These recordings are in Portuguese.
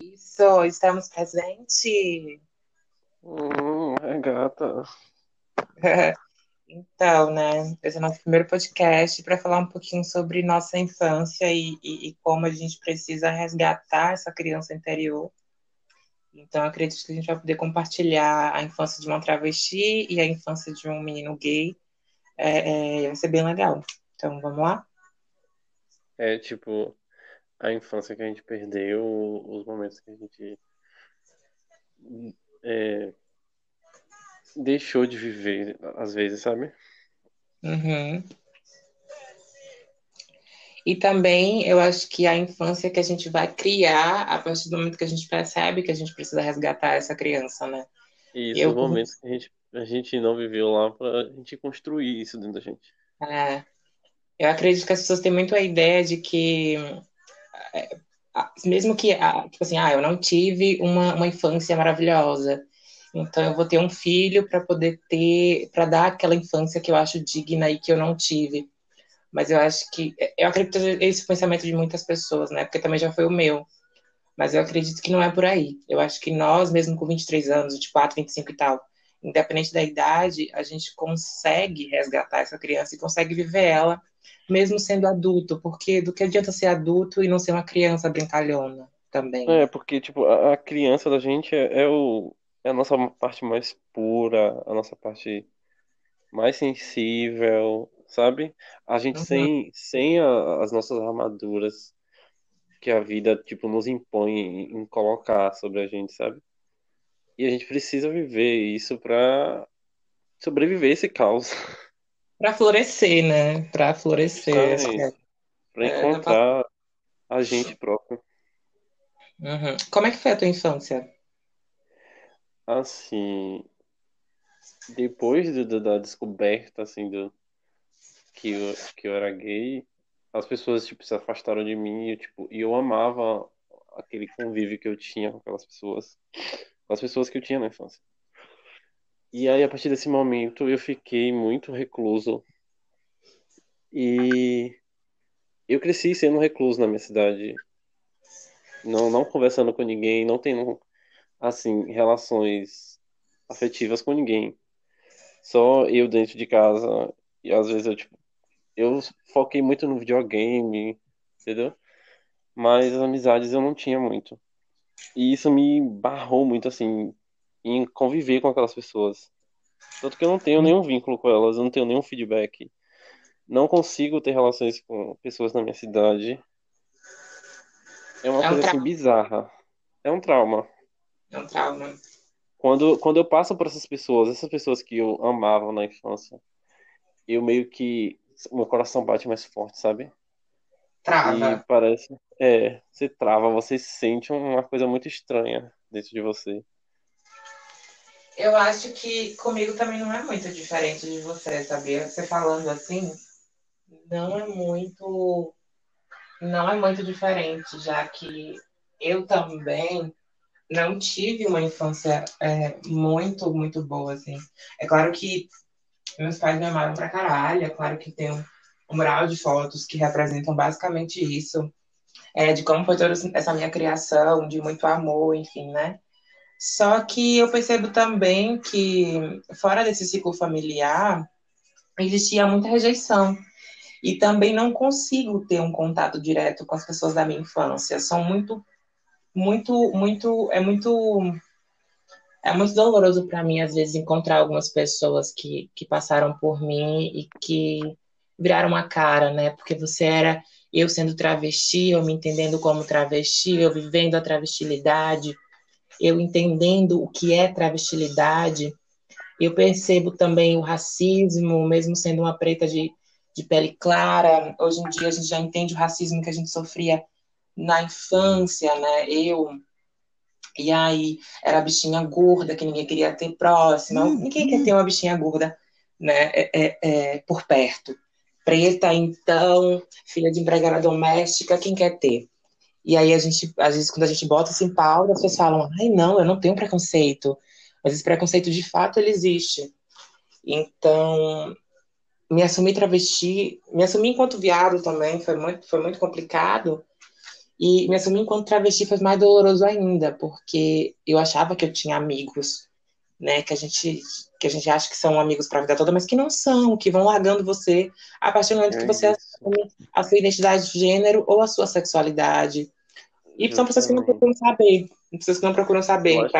Isso, estamos presentes. Hum, é gata. Então, né? Esse é o nosso primeiro podcast para falar um pouquinho sobre nossa infância e, e, e, como a gente precisa resgatar essa criança interior. Então, acredito que a gente vai poder compartilhar a infância de uma travesti e a infância de um menino gay. É, é, vai ser bem legal. Então, vamos lá? É tipo a infância que a gente perdeu, os momentos que a gente é, deixou de viver, às vezes, sabe? Uhum. E também eu acho que a infância que a gente vai criar a partir do momento que a gente percebe que a gente precisa resgatar essa criança, né? E isso, eu... os momentos que a gente, a gente não viveu lá para a gente construir isso dentro da gente. É. Eu acredito que as pessoas têm muito a ideia de que mesmo que tipo assim, ah, eu não tive uma, uma infância maravilhosa, então eu vou ter um filho para poder ter, para dar aquela infância que eu acho digna e que eu não tive. Mas eu acho que eu acredito esse pensamento de muitas pessoas, né? Porque também já foi o meu. Mas eu acredito que não é por aí. Eu acho que nós, mesmo com 23 anos, 24, 25 e tal, independente da idade, a gente consegue resgatar essa criança e consegue viver ela, mesmo sendo adulto, porque do que adianta ser adulto e não ser uma criança brincalhona também. É, porque, tipo, a, criança da gente é, é o, é a nossa parte mais pura, a nossa parte mais sensível, sabe? A gente uhum. sem, sem a, as nossas armaduras que a vida, tipo, nos impõe em, em colocar sobre a gente, sabe? E a gente precisa viver isso para sobreviver esse caos. Para florescer, né? Para florescer. Para é, encontrar é, a gente próprio. Uhum. Como é que foi a tua infância? Assim, depois do, do, da descoberta, assim, do que eu, que eu era gay, as pessoas, tipo, se afastaram de mim e, tipo, e eu amava aquele convívio que eu tinha com aquelas pessoas, com as pessoas que eu tinha na infância. E aí, a partir desse momento, eu fiquei muito recluso. E eu cresci sendo recluso na minha cidade. Não, não conversando com ninguém, não tendo assim, relações afetivas com ninguém. Só eu dentro de casa. E às vezes eu, tipo, eu foquei muito no videogame, entendeu? Mas as amizades eu não tinha muito. E isso me barrou muito, assim, em conviver com aquelas pessoas. Tanto que eu não tenho nenhum vínculo com elas, eu não tenho nenhum feedback. Não consigo ter relações com pessoas na minha cidade. É uma é um coisa assim bizarra. É um trauma. É um trauma. Quando, quando eu passo por essas pessoas, essas pessoas que eu amava na infância, eu meio que. Meu coração bate mais forte, sabe? Trava. E parece. É, você trava, você sente uma coisa muito estranha dentro de você. Eu acho que comigo também não é muito diferente de você, sabia? Você falando assim, não é muito. Não é muito diferente, já que eu também não tive uma infância é, muito, muito boa, assim. É claro que meus pais me amaram pra caralho, é claro que tem um, um mural de fotos que representam basicamente isso, é, de como foi toda essa minha criação, de muito amor, enfim, né? Só que eu percebo também que, fora desse ciclo familiar, existia muita rejeição. E também não consigo ter um contato direto com as pessoas da minha infância. São muito muito, muito, é muito, é muito doloroso para mim às vezes encontrar algumas pessoas que, que passaram por mim e que viraram a cara, né? Porque você era eu sendo travesti, eu me entendendo como travesti, eu vivendo a travestilidade, eu entendendo o que é travestilidade. Eu percebo também o racismo, mesmo sendo uma preta de, de pele clara. Hoje em dia a gente já entende o racismo que a gente sofria na infância, né? Eu. E aí, era a bichinha gorda que ninguém queria ter próxima. Uhum. Ninguém quer ter uma bichinha gorda, né? É, é, é, por perto. Preta, então, filha de empregada doméstica, quem quer ter? E aí, a gente, às vezes, quando a gente bota isso em pauta, as pessoas falam: ai, não, eu não tenho preconceito. Mas esse preconceito, de fato, ele existe. Então, me assumir travesti, me assumir enquanto viado também foi muito, foi muito complicado, E me assumir enquanto travesti foi mais doloroso ainda, porque eu achava que eu tinha amigos, né, que a gente que a gente acha que são amigos para a vida toda, mas que não são, que vão largando você a partir do momento é que você assume a sua identidade de gênero ou a sua sexualidade. E são pessoas que não procuram saber, pessoas que não procuram saber. Eu acho,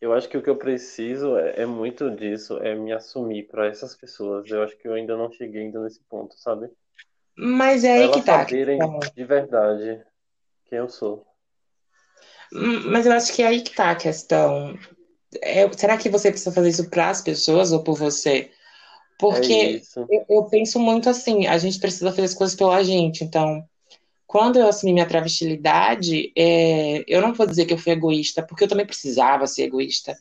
eu acho que o que eu preciso é, é muito disso, é me assumir para essas pessoas. Eu acho que eu ainda não cheguei ainda nesse ponto, sabe? Mas é aí que tá. saberem de verdade quem eu sou. Hum, mas eu acho que é aí que tá a questão. É, será que você precisa fazer isso para as pessoas ou por você? Porque é eu, eu, penso muito assim, a gente precisa fazer as coisas pela gente. Então, quando eu assumi minha travestilidade, é, eu não vou dizer que eu fui egoísta, porque eu também precisava ser egoísta.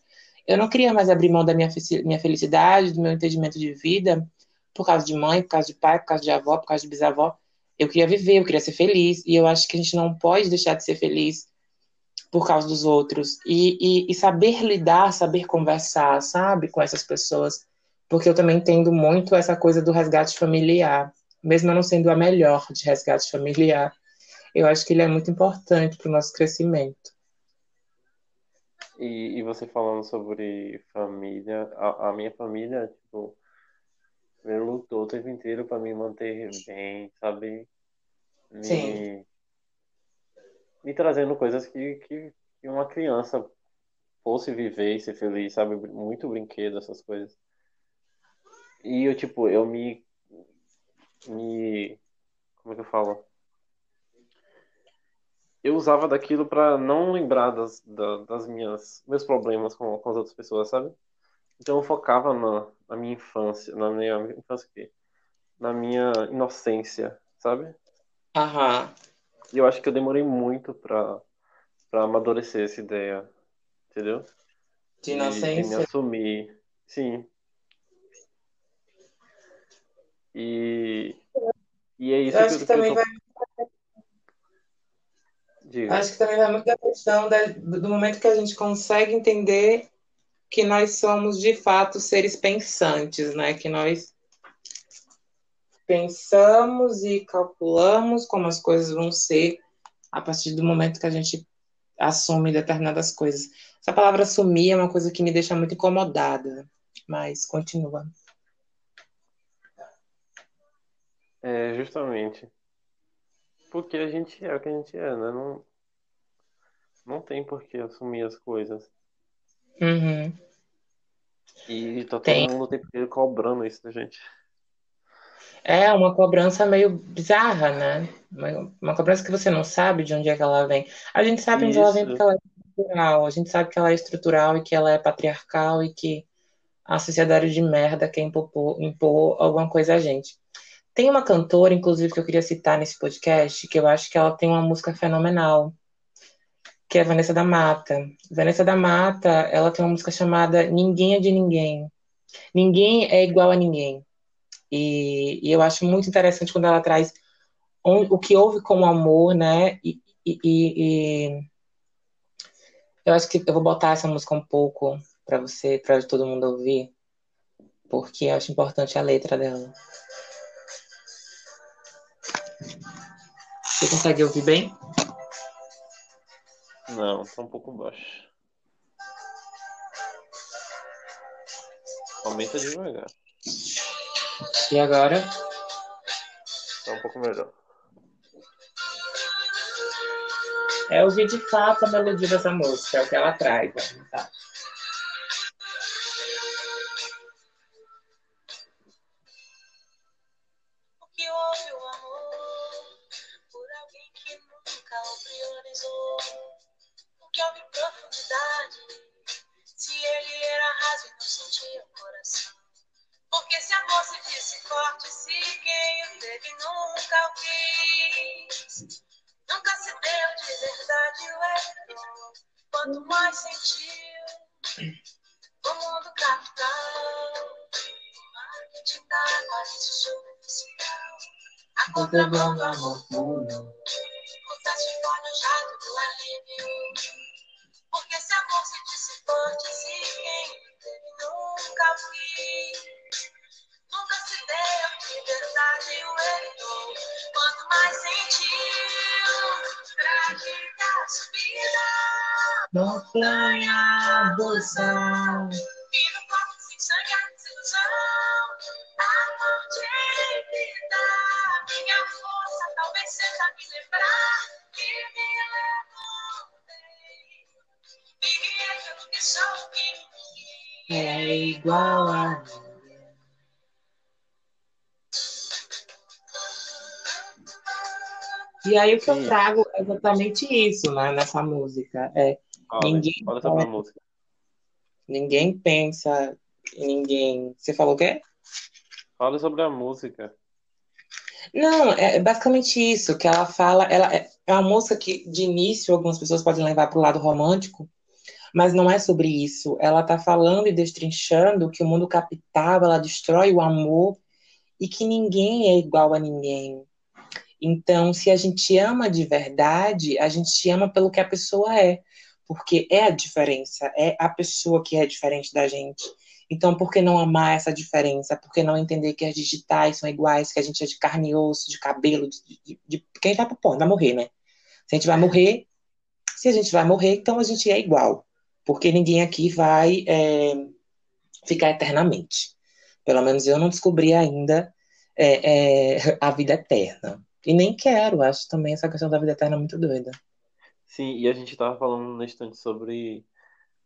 Eu não queria mais abrir mão da minha, minha felicidade, do meu entendimento de vida, por causa de mãe, por causa de pai, por causa de avó, por causa de bisavó. Eu queria viver, eu queria ser feliz. E eu acho que a gente não pode deixar de ser feliz por causa dos outros. E, e, e, saber lidar, saber conversar, sabe, com essas pessoas. Porque eu também entendo muito essa coisa do resgate familiar. Mesmo eu não sendo a melhor de resgate familiar, eu acho que ele é muito importante para o nosso crescimento. E, e, você falando sobre família, a, a minha família, tipo, lutou o tempo inteiro para me manter bem, sabe? Me, Sim me trazendo coisas que, que, que uma criança fosse viver e ser feliz, sabe? Muito brinquedo, essas coisas. E eu, tipo, eu me. Me. Como é que eu falo? Eu usava daquilo para não lembrar das, das minhas meus problemas com, com as outras pessoas, sabe? Então eu focava na, na minha infância, na minha infância na minha inocência, sabe? Aham. E eu acho que eu demorei muito pra, pra amadurecer essa ideia, entendeu? De inocência. De me assumir, sim. E, e é isso eu acho que, que também tô... vai. Diga. Acho que também vai muito da questão da, do momento que a gente consegue entender que nós somos de fato seres pensantes, né? Que nós pensamos e calculamos como as coisas vão ser a partir do momento que a gente assume determinadas coisas. Essa palavra assumir é uma coisa que me deixa muito incomodada, mas continua. É, justamente. Porque a gente é o que a gente é, né? Não, não tem por que assumir as coisas. Uhum. E tá todo tem. mundo o tempo inteiro cobrando isso da gente. É uma cobrança meio bizarra, né? Uma, uma, cobrança que você não sabe de onde é que ela vem. A gente sabe onde ela vem porque ela é estrutural. A gente sabe que ela é estrutural e que ela é patriarcal e que a sociedade de merda quer impor, impor alguma coisa a gente. Tem uma cantora, inclusive, que eu queria citar nesse podcast, que eu acho que ela tem uma música fenomenal, que é Vanessa da Mata. Vanessa da Mata, ela tem uma música chamada Ninguém é de Ninguém. Ninguém é igual a ninguém. E, e eu acho muito interessante quando ela traz o que houve com o amor, né? E, e, e, eu acho que eu vou botar essa música um pouco para você, para todo mundo ouvir, porque eu acho importante a letra dela. Você consegue ouvir bem? Não, tá um pouco baixo. Aumenta devagar. E agora? Tá um pouco melhor. É ouvir de fato a melodia dessa música, é o que ela traz. Tá? Aí o que eu Sim. trago é exatamente isso, né, nessa música. É, Fala, Ninguém fala sobre a fala. música. ninguém pensa ninguém. Você falou o quê? Fala sobre a música. Não, é basicamente isso, que ela fala, ela é é uma música que de início algumas pessoas podem levar para o lado romântico, mas não é sobre isso. Ela está falando e destrinchando que o mundo capital, ela destrói o amor e que ninguém é igual a ninguém. Então, se a gente ama de verdade, a gente ama pelo que a pessoa é, porque é a diferença, é a pessoa que é diferente da gente. Então, por que não amar essa diferença? Por que não entender que as digitais são iguais, que a gente é de carne e osso, de cabelo, de, de, de... quem vai pro ponto, vai morrer, né? Se a gente vai morrer, se a gente vai morrer, então a gente é igual, porque ninguém aqui vai é, ficar eternamente. Pelo menos eu não descobri ainda é, é, a vida eterna. E nem quero, acho também essa questão da vida eterna muito doida. Sim, e a gente tava falando no instante sobre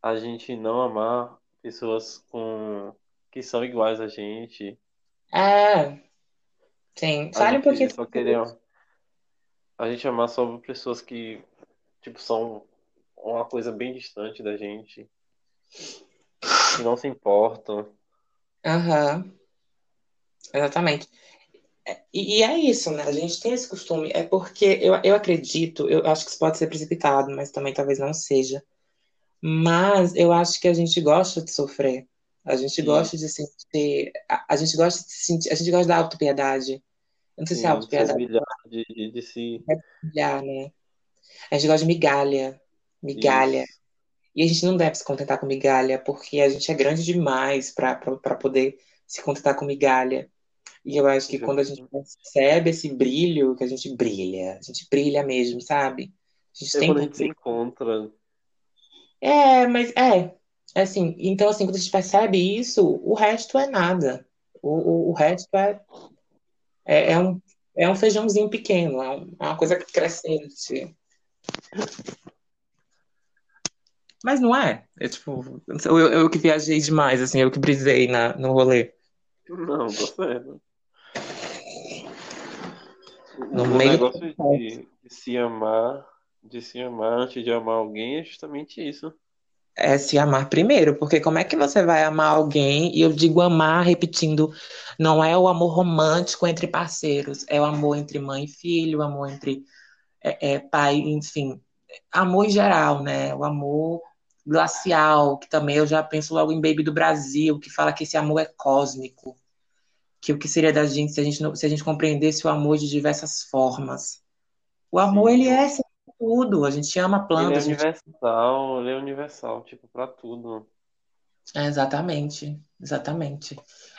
a gente não amar pessoas com que são iguais a gente. É, sim. A Fale um pouquinho. só querer a gente amar só pessoas que tipo são uma coisa bem distante da gente, que não se importam. Aham, exatamente. E, e é isso, né? A gente tem esse costume. É porque eu, eu acredito, eu acho que isso pode ser precipitado, mas também talvez não seja. Mas eu acho que a gente gosta de sofrer. A gente Sim. gosta de sentir. A, a gente gosta de sentir. A gente gosta da autopiedade. Não sei se é autopiedade de, de, de se. humilhar, né? A gente gosta de migalha. Migalha. Isso. E a gente não deve se contentar com migalha, porque a gente é grande demais para poder se contentar com migalha. E eu acho que quando a gente percebe esse brilho, que a gente brilha, a gente brilha mesmo, sabe? A gente É tem quando a gente se encontra. É, mas é, é assim, então assim, quando a gente percebe isso, o resto é nada. O, o, o resto é, é, é um, é um feijãozinho pequeno, é, um- é uma coisa crescente. Mas não é? É tipo, eu, eu, eu que viajei demais, assim, eu que brisei na, no rolê. Não, certo. No O meio negócio de, de se amar, de se amar antes de amar alguém é justamente isso. É se amar primeiro, porque como é que você vai amar alguém? E eu digo amar, repetindo, não é o amor romântico entre parceiros, é o amor entre mãe e filho, o amor entre é, é, pai, enfim, amor em geral, né? O amor glacial, que também eu já penso logo em Baby do Brasil, que fala que esse amor é cósmico, que o que seria da gente se a gente, não- se a gente compreendesse o amor de diversas formas. O amor, Sim. ele é assim, tudo, a gente ama Ele é plantas, a gente universal, ele é universal, tipo, pra tudo. É, exatamente, exatamente.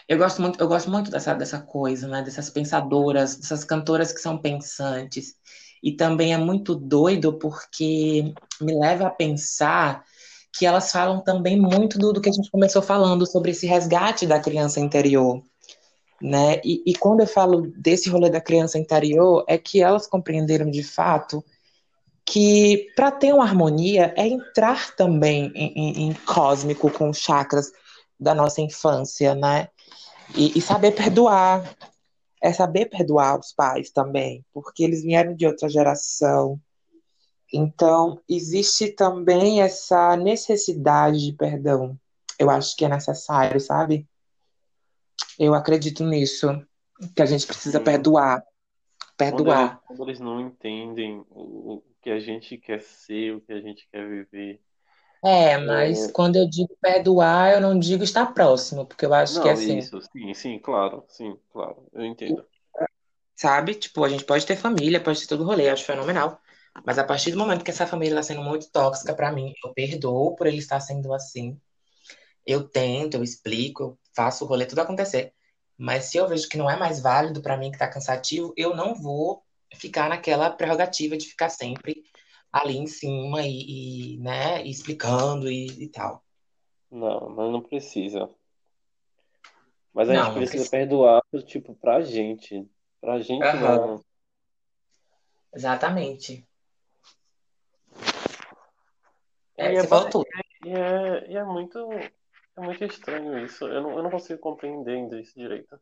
Eu gosto muito, eu gosto muito dessa, dessa coisa, né? Dessas pensadoras, dessas cantoras que são pensantes. E também é muito doido porque me leva a pensar que elas falam também muito do, do que a gente começou falando sobre esse resgate da criança interior, né? E, e quando eu falo desse rolê da criança interior, é que elas compreenderam de fato que para ter uma harmonia é entrar também em, em- em cósmico com os chakras da nossa infância, né? E, e saber perdoar. É saber perdoar os pais também, porque eles vieram de outra geração. Então, existe também essa necessidade de perdão. Eu acho que é necessário, sabe? Eu acredito nisso, que a gente precisa Sim. perdoar. Perdoar. quando eles não entendem o, que a gente quer ser, o que a gente quer viver. É, mas É, quando eu digo perdoar, eu não digo estar próximo, porque eu acho que não, assim, isso, sim, sim, claro, sim, claro, eu entendo. sabe? Tipo, a gente pode ter família, pode ter todo rolê, acho fenomenal. Mas a partir do momento que essa família está sendo muito tóxica pra mim, eu perdoo por ele estar sendo assim. Eu tento, eu explico, eu faço o rolê tudo acontecer. Mas se eu vejo que não é mais válido pra mim, que tá cansativo, eu não vou ficar naquela prerrogativa de ficar sempre ali em cima e, e, né, e explicando e, e tal. Não, mas não precisa. Mas a gente Não, não precisa precisa. perdoar, tipo, pra gente. Pra gente Aham, não. exatamente. E É, é, você ba- tudo. e é, e é muito, é muito estranho isso. Eu não, eu não consigo compreender ainda isso direito.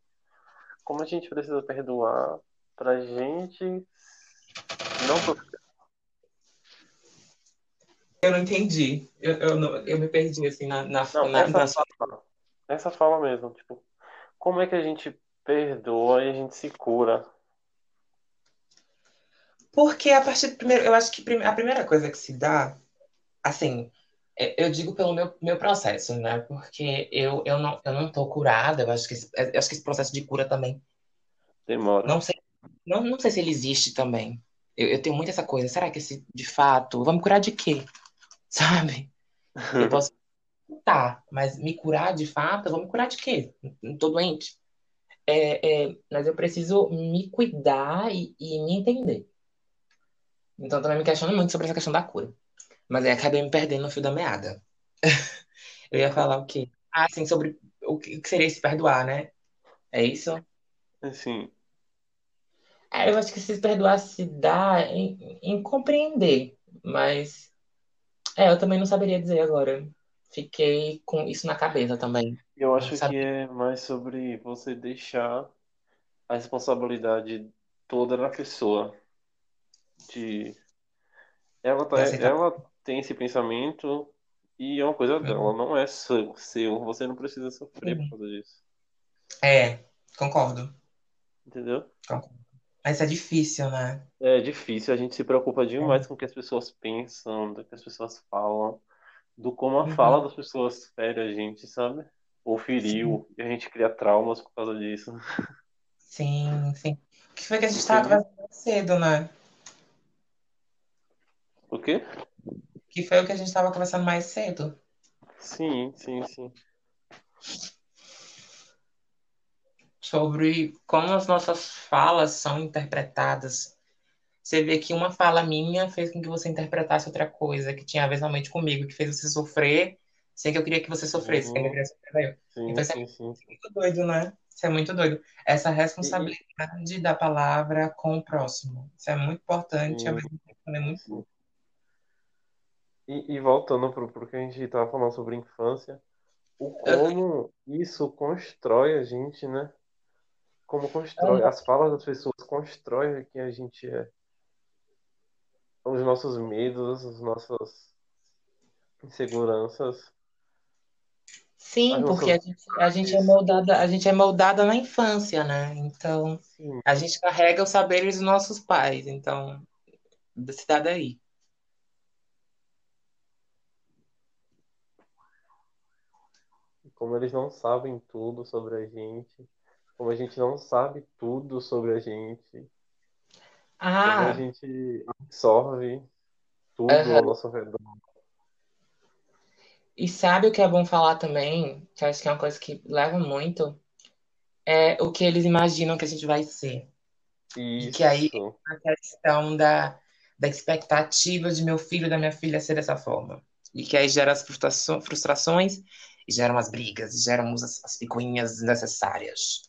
Como a gente precisa perdoar pra gente não sofrer. Eu não entendi. Eu, eu, não- eu me perdi, assim, na, na, Não, na, essa na sua... fala, essa fala mesmo, tipo, como é que a gente perdoa e a gente se cura? Porque a partir do primeiro... Eu acho que a primeira coisa que se dá, assim, é- eu digo pelo meu, meu processo, né? Porque eu, eu não, eu não tô curada. Eu acho que esse, eu acho que esse processo de cura também... Demora. Não sei, não, não sei se ele existe também. Eu, eu tenho muito essa coisa. Será que esse, de fato... Vamos curar de quê? Sabe? Eu posso Tá, mas me curar de fato, eu vou me curar de quê? Não tô doente. É, é, mas eu preciso me cuidar e, e me entender. Então também me questiono muito sobre essa questão da cura. Mas aí acabei me perdendo no fio da meada. Eu ia falar o quê? Ah, sim, sobre o que seria se perdoar, né? É isso? Assim, É, eu acho que se perdoar se dá em, em compreender, mas é, eu também não saberia dizer agora. Fiquei com isso na cabeça também. eu acho que é mais sobre você deixar a responsabilidade toda na pessoa. De ela tá, ela tem esse pensamento e é uma coisa dela, Uhum. não é seu, seu. Você não precisa sofrer por Sim. causa disso. É, concordo. Entendeu? concordo. Mas é difícil, né? É difícil, a gente se preocupa demais É. com o que as pessoas pensam, do que as pessoas falam, do como a fala Uhum. das pessoas fere a gente, sabe? Ou Sim, feriu, e a gente cria traumas por causa disso. sim, sim. O que foi que a gente estava conversando cedo, né? o quê? Que foi o que a gente estava conversando mais cedo. Sim, sim, sim. Sobre como as nossas falas são interpretadas. Você vê que uma fala minha fez com que você interpretasse outra coisa, que tinha a ver realmente comigo, que fez você sofrer sem que eu queria que você sofresse, que eu Uhum. queria sofrer eu. Sim, Então isso é sim, sim. muito doido, né? Isso é muito doido. Essa e, responsabilidade da palavra com o próximo. Isso é muito importante, sim, mesmo tempo também muito sim. E, e voltando pro, pro que a gente estava falando sobre infância, o como isso constrói a gente, né? Como constrói, as falas das pessoas constroem quem a gente é. Os nossos medos, as nossas inseguranças, Sim, porque a gente, a gente é moldada, a gente é moldada na infância, né? Então, Sim, a gente carrega os saberes dos nossos pais. Então, se dá daí. e como eles não sabem tudo sobre a gente, como a gente não sabe tudo sobre a gente, como a Ah, gente absorve tudo aham. ao nosso redor. E sabe o que é bom falar também? Que eu acho que é uma coisa que leva muito, é o que eles imaginam que a gente vai ser. E que aí Isso, a questão da, da expectativa de meu filho, da minha filha ser dessa forma. E que aí gera as frustrações, e geram as brigas, e geram as, as picuinhas desnecessárias.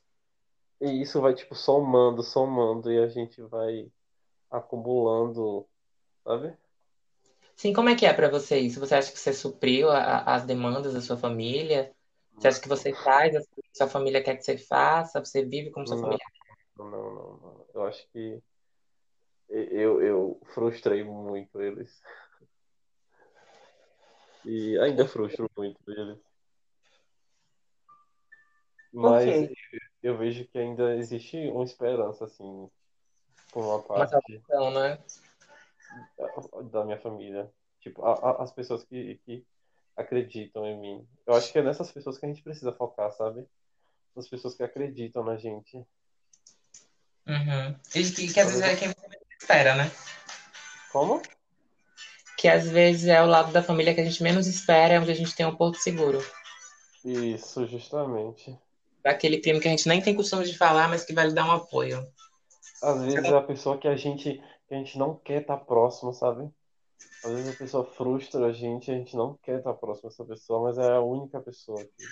e isso vai tipo somando, somando e a gente vai acumulando, sabe? Sim, como é que é pra você isso? Você acha que você supriu a- a- as demandas da sua família? Você acha que você faz as coisas que sua família quer que você faça? Você vive como sua Não, família? não, não, não. Eu acho que eu, eu frustrei muito eles. E ainda frustro muito eles. Mas quê? eu vejo que ainda existe uma esperança, assim, por uma parte né? da- da minha família. Tipo, a- a- as pessoas que, que acreditam em mim. Eu acho que é nessas pessoas que a gente precisa focar, sabe? As pessoas que acreditam na gente. Uhum. E que, que às vezes é quem você menos espera, né? Como? Que às vezes é o lado da família que a gente menos espera, é onde a gente tem um porto seguro. Isso, justamente. Daquele primo que a gente nem tem costume de falar, mas que vai lhe dar um apoio. às vezes é a pessoa que a gente, que a gente não quer estar próximo, sabe? Às vezes a pessoa frustra a gente, a gente não quer estar próximo dessa pessoa, mas é a única pessoa que.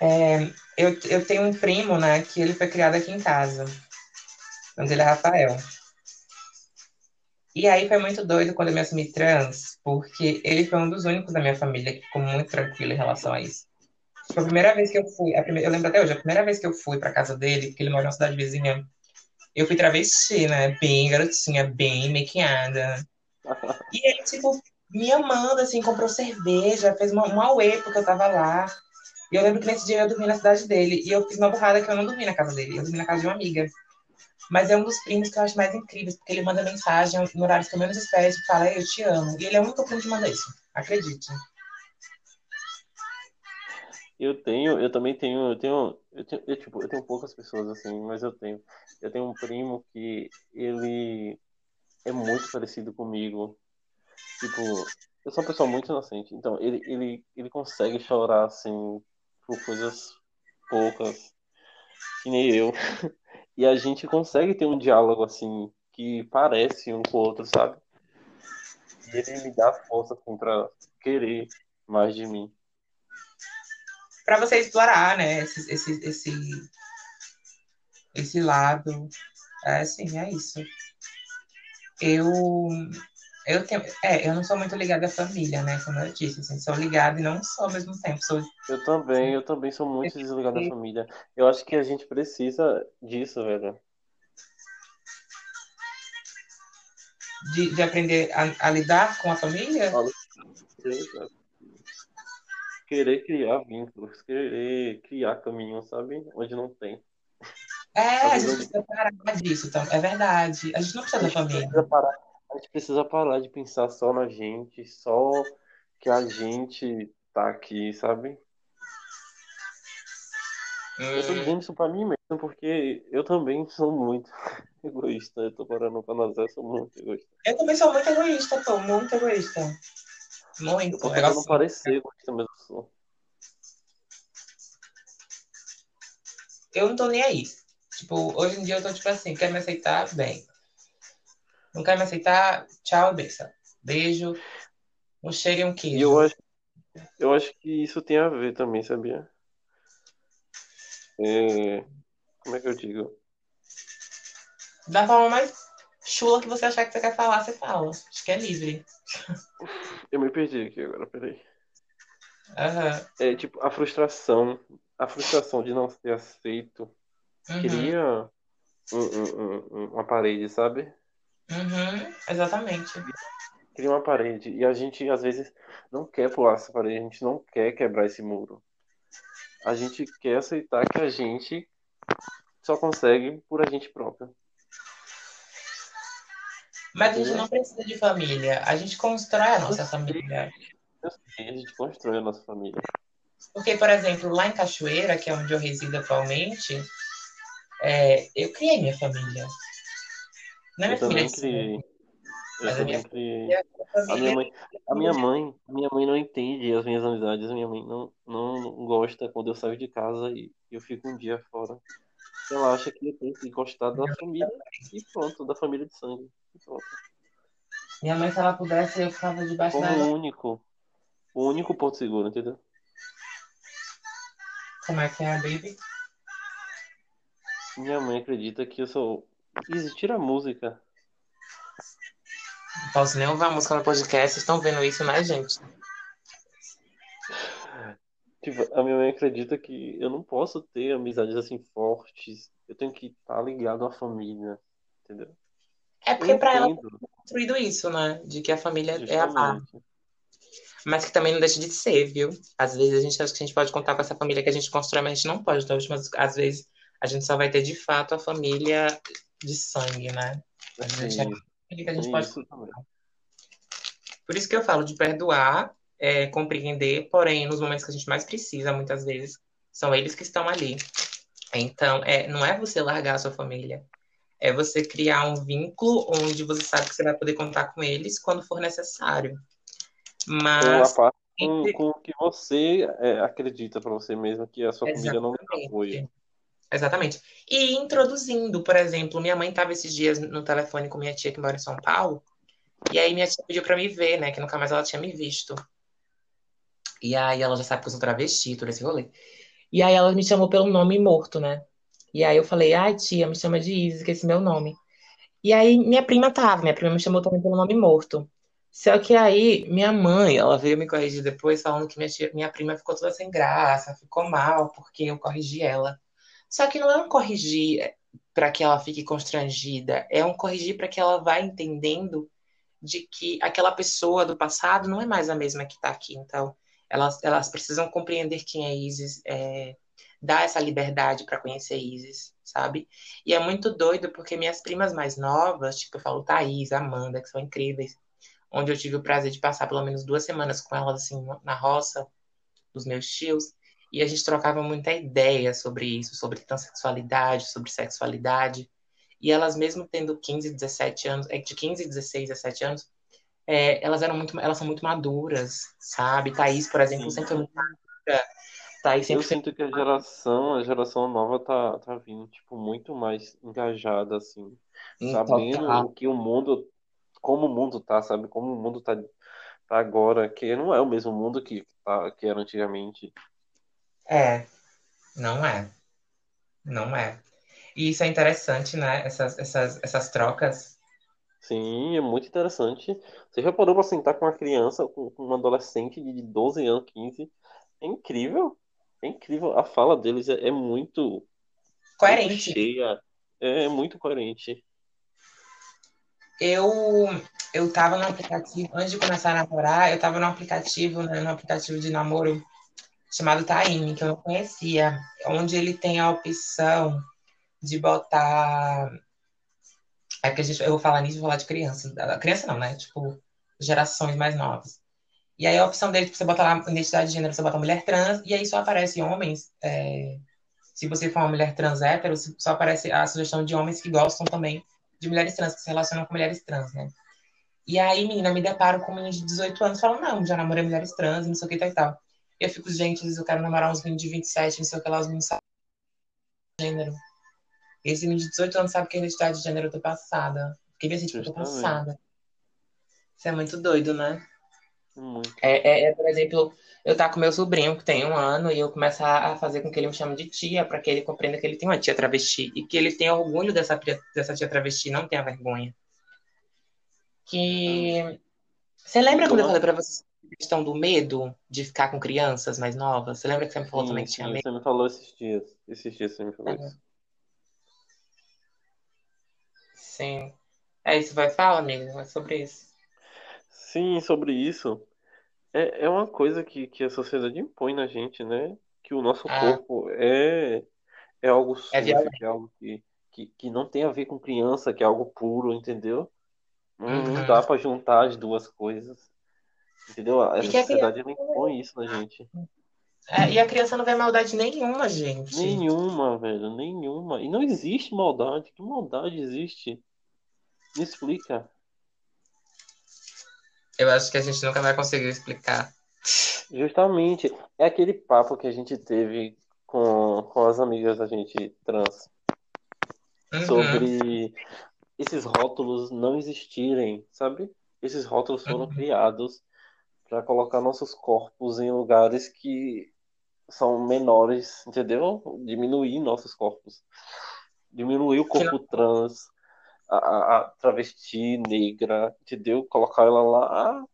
É, eu, eu tenho um primo, né, que ele foi criado aqui em casa. O nome dele é Rafael. E aí foi muito doido quando eu me assumi trans, porque ele foi um dos únicos da minha família que ficou muito tranquilo em relação a isso. Foi a primeira vez que eu fui, a primeira, eu lembro até hoje, a primeira vez que eu fui pra casa dele, porque ele mora numa cidade vizinha, eu fui travesti, né? Bem garotinha, bem maquiada. E ele, tipo, me amando, assim, comprou cerveja, fez uma, um auê porque eu tava lá. E eu lembro que nesse dia eu dormi na cidade dele. E eu fiz uma burrada que eu não dormi na casa dele. Eu dormi na casa de uma amiga. Mas é um dos primos que eu acho mais incríveis, porque ele manda mensagem no horário que eu menos espero e fala, eu te amo. E ele é o único primo que manda isso. Acredite. Eu tenho, eu também tenho, eu tenho, eu tenho, eu, tipo, eu tenho poucas pessoas assim, mas eu tenho. Eu tenho um primo que ele é muito parecido comigo. Tipo, eu sou uma pessoa muito inocente, então ele, ele, ele consegue chorar assim por coisas poucas, que nem eu. E a gente consegue ter um diálogo assim que parece um com o outro, sabe? E ele me dá força assim pra querer mais de mim. Pra você explorar, né, esse, esse, esse, esse lado. É, sim, é isso. Eu, eu tenho, é, eu não sou muito ligada à família, né? Como eu disse, assim, sou ligada e não sou ao mesmo tempo. Sou, Eu também, eu também sou muito desligado da família. Eu acho que a gente precisa disso, velho. de, de aprender a, a lidar com a família. Querer criar vínculos, querer criar caminhos, sabe? Onde não tem. É, a gente precisa parar disso, então, é verdade. A gente não precisa da família. precisa parar, a gente precisa parar de pensar só na gente, só que a gente tá aqui, sabe? Eu tô Hum, dizendo isso pra mim mesmo, porque eu também sou muito egoísta. Eu tô parando pra nascer, eu sou muito egoísta. eu também sou muito egoísta, pô, muito egoísta. Eu Muito. tô Eu tentando gosto- parecer egoísta, mas eu não tô nem aí. Tipo, hoje em dia eu tô tipo assim, quer me aceitar? Bem. Não quer me aceitar? Tchau, benção. Beijo. Um cheiro e um E queijo. eu acho, eu acho que isso tem a ver também, sabia? É, como é que eu digo? Da forma mais chula que você achar que você quer falar, você fala. Acho que é livre. Eu me perdi aqui agora, peraí. Aham. É tipo, a frustração, a frustração de não ser aceito Uhum. cria um- um- um- uma parede, sabe? Uhum. Exatamente. Cria uma parede. E a gente, às vezes, não quer pular essa parede, a gente não quer quebrar esse muro. A gente quer aceitar que a gente só consegue por a gente própria. Mas a gente não precisa de família. A gente constrói a nossa família. Eu sei, a gente constrói a nossa família. Porque, por exemplo, lá em Cachoeira, que é onde eu resido atualmente, é, eu criei minha família. Não é minha Eu família criei. Eu a minha- criei. é a minha mãe, a minha mãe, a minha mãe não entende as minhas amizades. A minha mãe não, não gosta quando eu saio de casa e eu fico um dia fora. Ela acha que eu tenho que gostar da família e pronto, da família de sangue. Minha mãe, se ela pudesse, eu ficava debaixo Como da único, o único porto seguro, entendeu? Como é que é, baby? Minha mãe acredita que eu sou. Existir a música. Não posso nem ouvir a música no podcast, vocês estão vendo isso, né, gente? Tipo, a minha mãe acredita que eu não posso ter amizades assim fortes. Eu tenho que estar ligado à família, entendeu? É porque pra ela foi construído isso, né? De que a família é a base. Mas que também não deixa de ser, viu? Às vezes a gente acha que a gente pode contar com essa família que a gente constrói, mas a gente não pode. Então, mas às vezes a gente só vai ter de fato a família de sangue, né? A gente é a gente pode. Por isso que eu falo de perdoar, é, compreender, porém, nos momentos que a gente mais precisa, muitas vezes, são eles que estão ali. Então, é, não é você largar a sua família, é você criar um vínculo onde você sabe que você vai poder contar com eles quando for necessário. Com a Mas, parte com, com o que você é, acredita pra você mesmo que a sua família não dá apoio. exatamente. Exatamente. E introduzindo, por exemplo, minha mãe estava esses dias no telefone com minha tia que mora em São Paulo, e aí minha tia pediu para me ver, né? Que nunca mais ela tinha me visto. E aí ela já sabe que eu sou travesti, todo esse rolê. E aí ela me chamou pelo nome morto, né? E aí eu falei, ai, tia, me chama de Isis, que esse é meu nome. E aí minha prima tava, minha prima me chamou também pelo nome morto. Só que aí minha mãe, ela veio me corrigir depois, falando que minha, tia, minha prima ficou toda sem graça, ficou mal, porque eu corrigi ela. Só que não é um corrigir para que ela fique constrangida, é um corrigir para que ela vá entendendo de que aquela pessoa do passado não é mais a mesma que está aqui. Então, elas, elas precisam compreender quem é Isis, é, dar essa liberdade para conhecer Isis, sabe? E é muito doido porque minhas primas mais novas, tipo, eu falo Thaís, Amanda, que são incríveis, onde eu tive o prazer de passar pelo menos duas semanas com elas, assim, na roça dos meus tios, e a gente trocava muita ideia sobre isso, sobre transexualidade, sobre sexualidade. E elas, mesmo tendo 15, 17 anos, é de 15, 16, 17 anos, é, elas eram muito, elas são muito maduras, sabe? Thaís, por exemplo, Sim. sempre foi muito madura. Thaís sempre Eu sinto que a geração, a geração nova tá, tá vindo, tipo, muito mais engajada, assim. Hum, sabendo total. o que o mundo, como o mundo tá, sabe? Como o mundo tá, tá agora, que não é o mesmo mundo que, tá, que era antigamente. É, não é. Não é. E isso é interessante, né? Essas, essas, essas trocas. Sim, é muito interessante. Você já parou pra sentar com uma criança, com com uma adolescente de 12 anos, 15? É incrível. É incrível. A fala deles é, é muito, muito Coerente. cheia. É, é muito coerente. Eu, eu tava no aplicativo, antes de começar a namorar, eu tava no aplicativo, né, no aplicativo de namoro chamado Time, que eu não conhecia, onde ele tem a opção de botar. É que a gente, eu vou falar nisso, vou falar de criança. Criança não, né? Tipo, gerações mais novas. E aí a opção dele, você botar lá identidade de gênero, você bota mulher trans, e aí só aparece homens. É, se você for uma mulher trans hétero, só aparece a sugestão de homens que gostam também de mulheres trans, que se relacionam com mulheres trans, né? E aí, menina, me deparo com menino de 18 anos, falo, não, já namorei mulheres trans, não sei o que e tal. Eu fico, gente, eu quero namorar uns meninos de 27, não sei o que lá, os meninos sabem gênero. Esse menino de 18 anos sabe que a identidade de gênero eu tô passada. Fiquei pensando, tipo, eu tô passada. Isso é muito doido, né? Muito. É, é, é, por exemplo, eu tá com meu sobrinho que tem um ano e eu começar a fazer com que ele me chame de tia, para que ele compreenda que ele tem uma tia travesti e que ele tenha orgulho dessa, dessa tia travesti, não tenha vergonha. Que. Você lembra quando eu falei pra você questão do medo de ficar com crianças mais novas? Você lembra que você me falou sim, também que tinha sim, medo? Você me falou esses dias. Esses dias você me falou é. isso. Sim. É isso, vai falar, amigo, é sobre isso. Sim, sobre isso. É, é uma coisa que, que a sociedade impõe na gente, né? Que o nosso Ah, corpo é, é algo é sujo, violento. que é algo que, que, que não tem a ver com criança, que é algo puro, entendeu? Não, não Uhum. dá pra juntar as duas coisas, entendeu? E Essa que a criança sociedade ela impõe isso na gente. É, e a criança não vê maldade nenhuma, gente. Nenhuma, velho, nenhuma. E não existe maldade. Que maldade existe? Me explica. Eu acho que a gente nunca vai conseguir explicar. Justamente, é aquele papo que a gente teve com, com as amigas da gente trans Uhum. sobre esses rótulos não existirem, sabe? Esses rótulos foram Uhum. criados para colocar nossos corpos em lugares que são menores, entendeu? Diminuir nossos corpos. Diminuir o Que não- corpo trans, a, a- travesti negra, entendeu? Colocar ela lá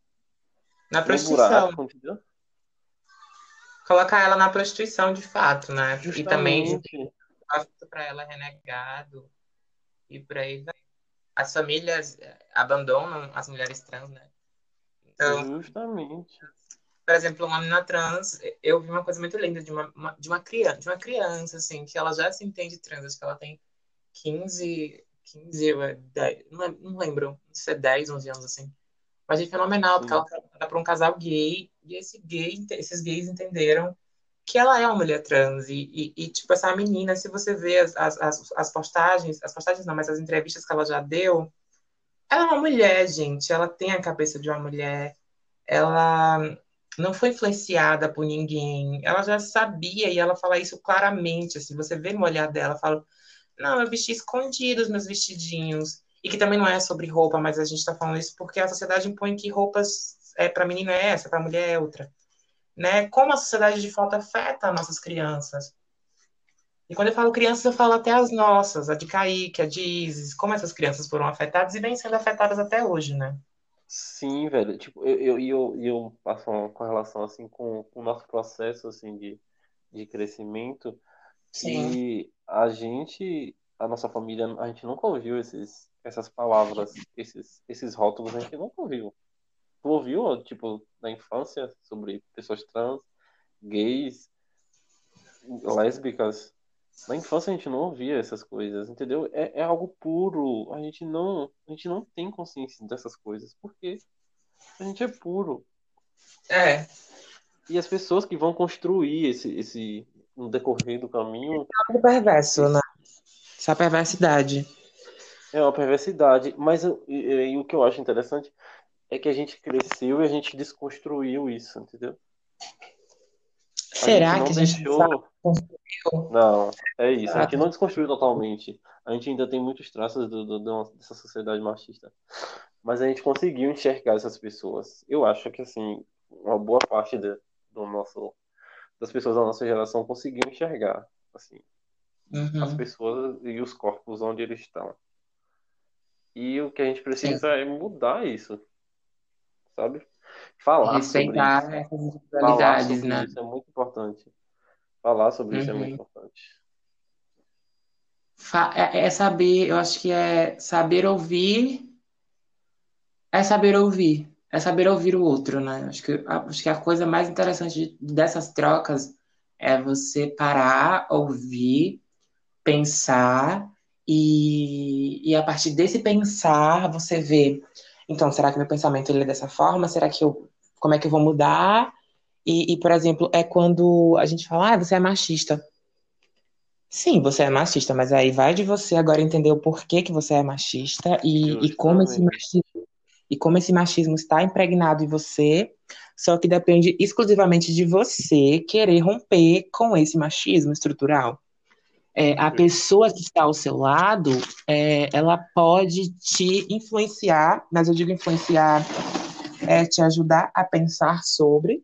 Na no prostituição. buraco, entendeu? Colocar ela na prostituição, de fato, né? E também Justamente. para ela renegado. E por aí vai. As famílias eh, abandonam as mulheres trans, né? Então, Justamente. por exemplo, uma menina trans, eu vi uma coisa muito linda de uma, uma- de uma criança, de uma criança, assim, que ela já se entende trans, acho que ela tem 15, 15, ou é 10, não, lem- não lembro, se é 10, 11 anos, assim. Mas é fenomenal, porque Sim. ela trabalha para um casal gay, e esse gay, esses gays entenderam que ela é uma mulher trans, e, e, e, tipo, essa menina, se você vê as, as, as, as postagens, as postagens não, mas as entrevistas que ela já deu, ela é uma mulher, gente, ela tem a cabeça de uma mulher, ela não foi influenciada por ninguém. Ela já sabia e ela fala isso claramente. Assim, você vê no olhar dela, fala: Não, eu vesti escondido os meus vestidinhos. E que também não é sobre roupa, mas a gente está falando isso porque a sociedade impõe que roupas é para menina é essa, para mulher é outra. Né? Como a sociedade de fato afeta nossas crianças. E quando eu falo crianças, eu falo até as nossas, a de Kaique, a de Isis, como essas crianças foram afetadas e vêm sendo afetadas até hoje, né? Sim, velho. Tipo, eu, eu, eu, eu passo uma correlação assim com, com o nosso processo assim de, de crescimento. Sim. E a gente, a nossa família, a gente nunca ouviu esses, essas palavras, esses, esses rótulos, a gente nunca ouviu. Tu ouviu, tipo, na infância sobre pessoas trans, gays, lésbicas? Na infância a gente não ouvia essas coisas, entendeu? É, é algo puro. A gente não, a gente não tem consciência dessas coisas, porque a gente é puro. É. E as pessoas que vão construir esse, esse no decorrer do caminho. É algo perverso, né? Essa perversidade. É uma perversidade. Mas e, e, o que eu acho interessante é que a gente cresceu e a gente desconstruiu isso, entendeu? Será que a gente deixou... sabe construiu? Não, é isso. A gente não desconstruiu totalmente. A gente ainda tem muitos traços do, do- do- dessa sociedade machista. Mas a gente conseguiu enxergar essas pessoas. Eu acho que, assim, uma boa parte de- do nosso, das pessoas da nossa geração conseguiu enxergar, assim, as Uhum. pessoas e os corpos onde eles estão. E o que a gente precisa é mudar isso, sabe? Falar sobre Respeitar isso. essas individualidades, sobre né? isso é muito importante. Falar sobre isso é muito Uhum. importante. É, é saber, eu acho que é saber ouvir, é saber ouvir, é saber ouvir o outro, né? Acho que, acho que a coisa mais interessante de- dessas trocas é você parar, ouvir, pensar e, e a partir desse pensar você vê, então, será que meu pensamento ele é dessa forma? Será que eu, como é que eu vou mudar? E, e, por exemplo, é quando a gente fala, ah, você é machista. Sim, você é machista, mas aí vai de você agora entender o porquê que você é machista e, e como esse machismo, e como esse machismo está impregnado em você, só que depende exclusivamente de você querer romper com esse machismo estrutural. É, a pessoa que está ao seu lado, é, ela pode te influenciar, mas eu digo influenciar, é te ajudar a pensar sobre,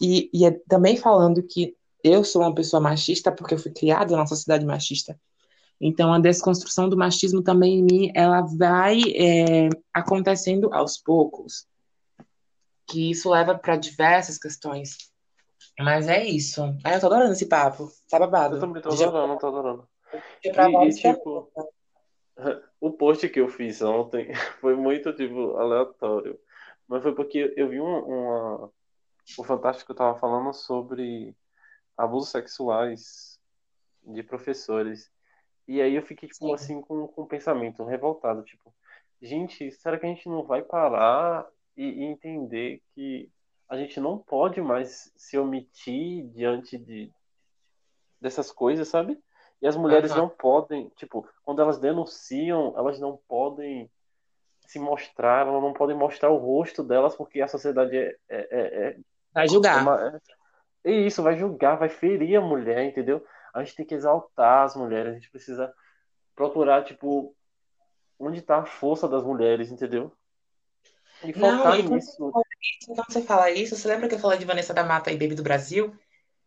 e, e é também falando que eu sou uma pessoa machista porque eu fui criada na sociedade machista. Então, a desconstrução do machismo também em mim, ela vai é, acontecendo aos poucos. Que isso leva para diversas questões. Mas é isso. Ah, eu tô adorando esse papo. Tá babado. Eu também tô adorando, tô adorando. E, e, tipo, o post que eu fiz ontem foi muito, tipo, aleatório. Mas foi porque eu vi uma, uma... O Fantástico tava falando sobre abusos sexuais de professores. E aí eu fiquei, tipo, Sim. assim, com, com um pensamento revoltado, tipo, gente, será que a gente não vai parar e, e entender que a gente não pode mais se omitir diante de dessas coisas, sabe? E as mulheres Aham. não podem, tipo, quando elas denunciam, elas não podem se mostrar, elas não podem mostrar o rosto delas porque a sociedade é, é, é, é Vai é julgar. uma- é- E isso vai julgar, vai ferir a mulher, entendeu? A gente tem que exaltar as mulheres, a gente precisa procurar, tipo, onde está a força das mulheres, entendeu? E Não, focar quando nisso. Então você fala isso, você lembra que eu falei de Vanessa da Mata e Baby do Brasil?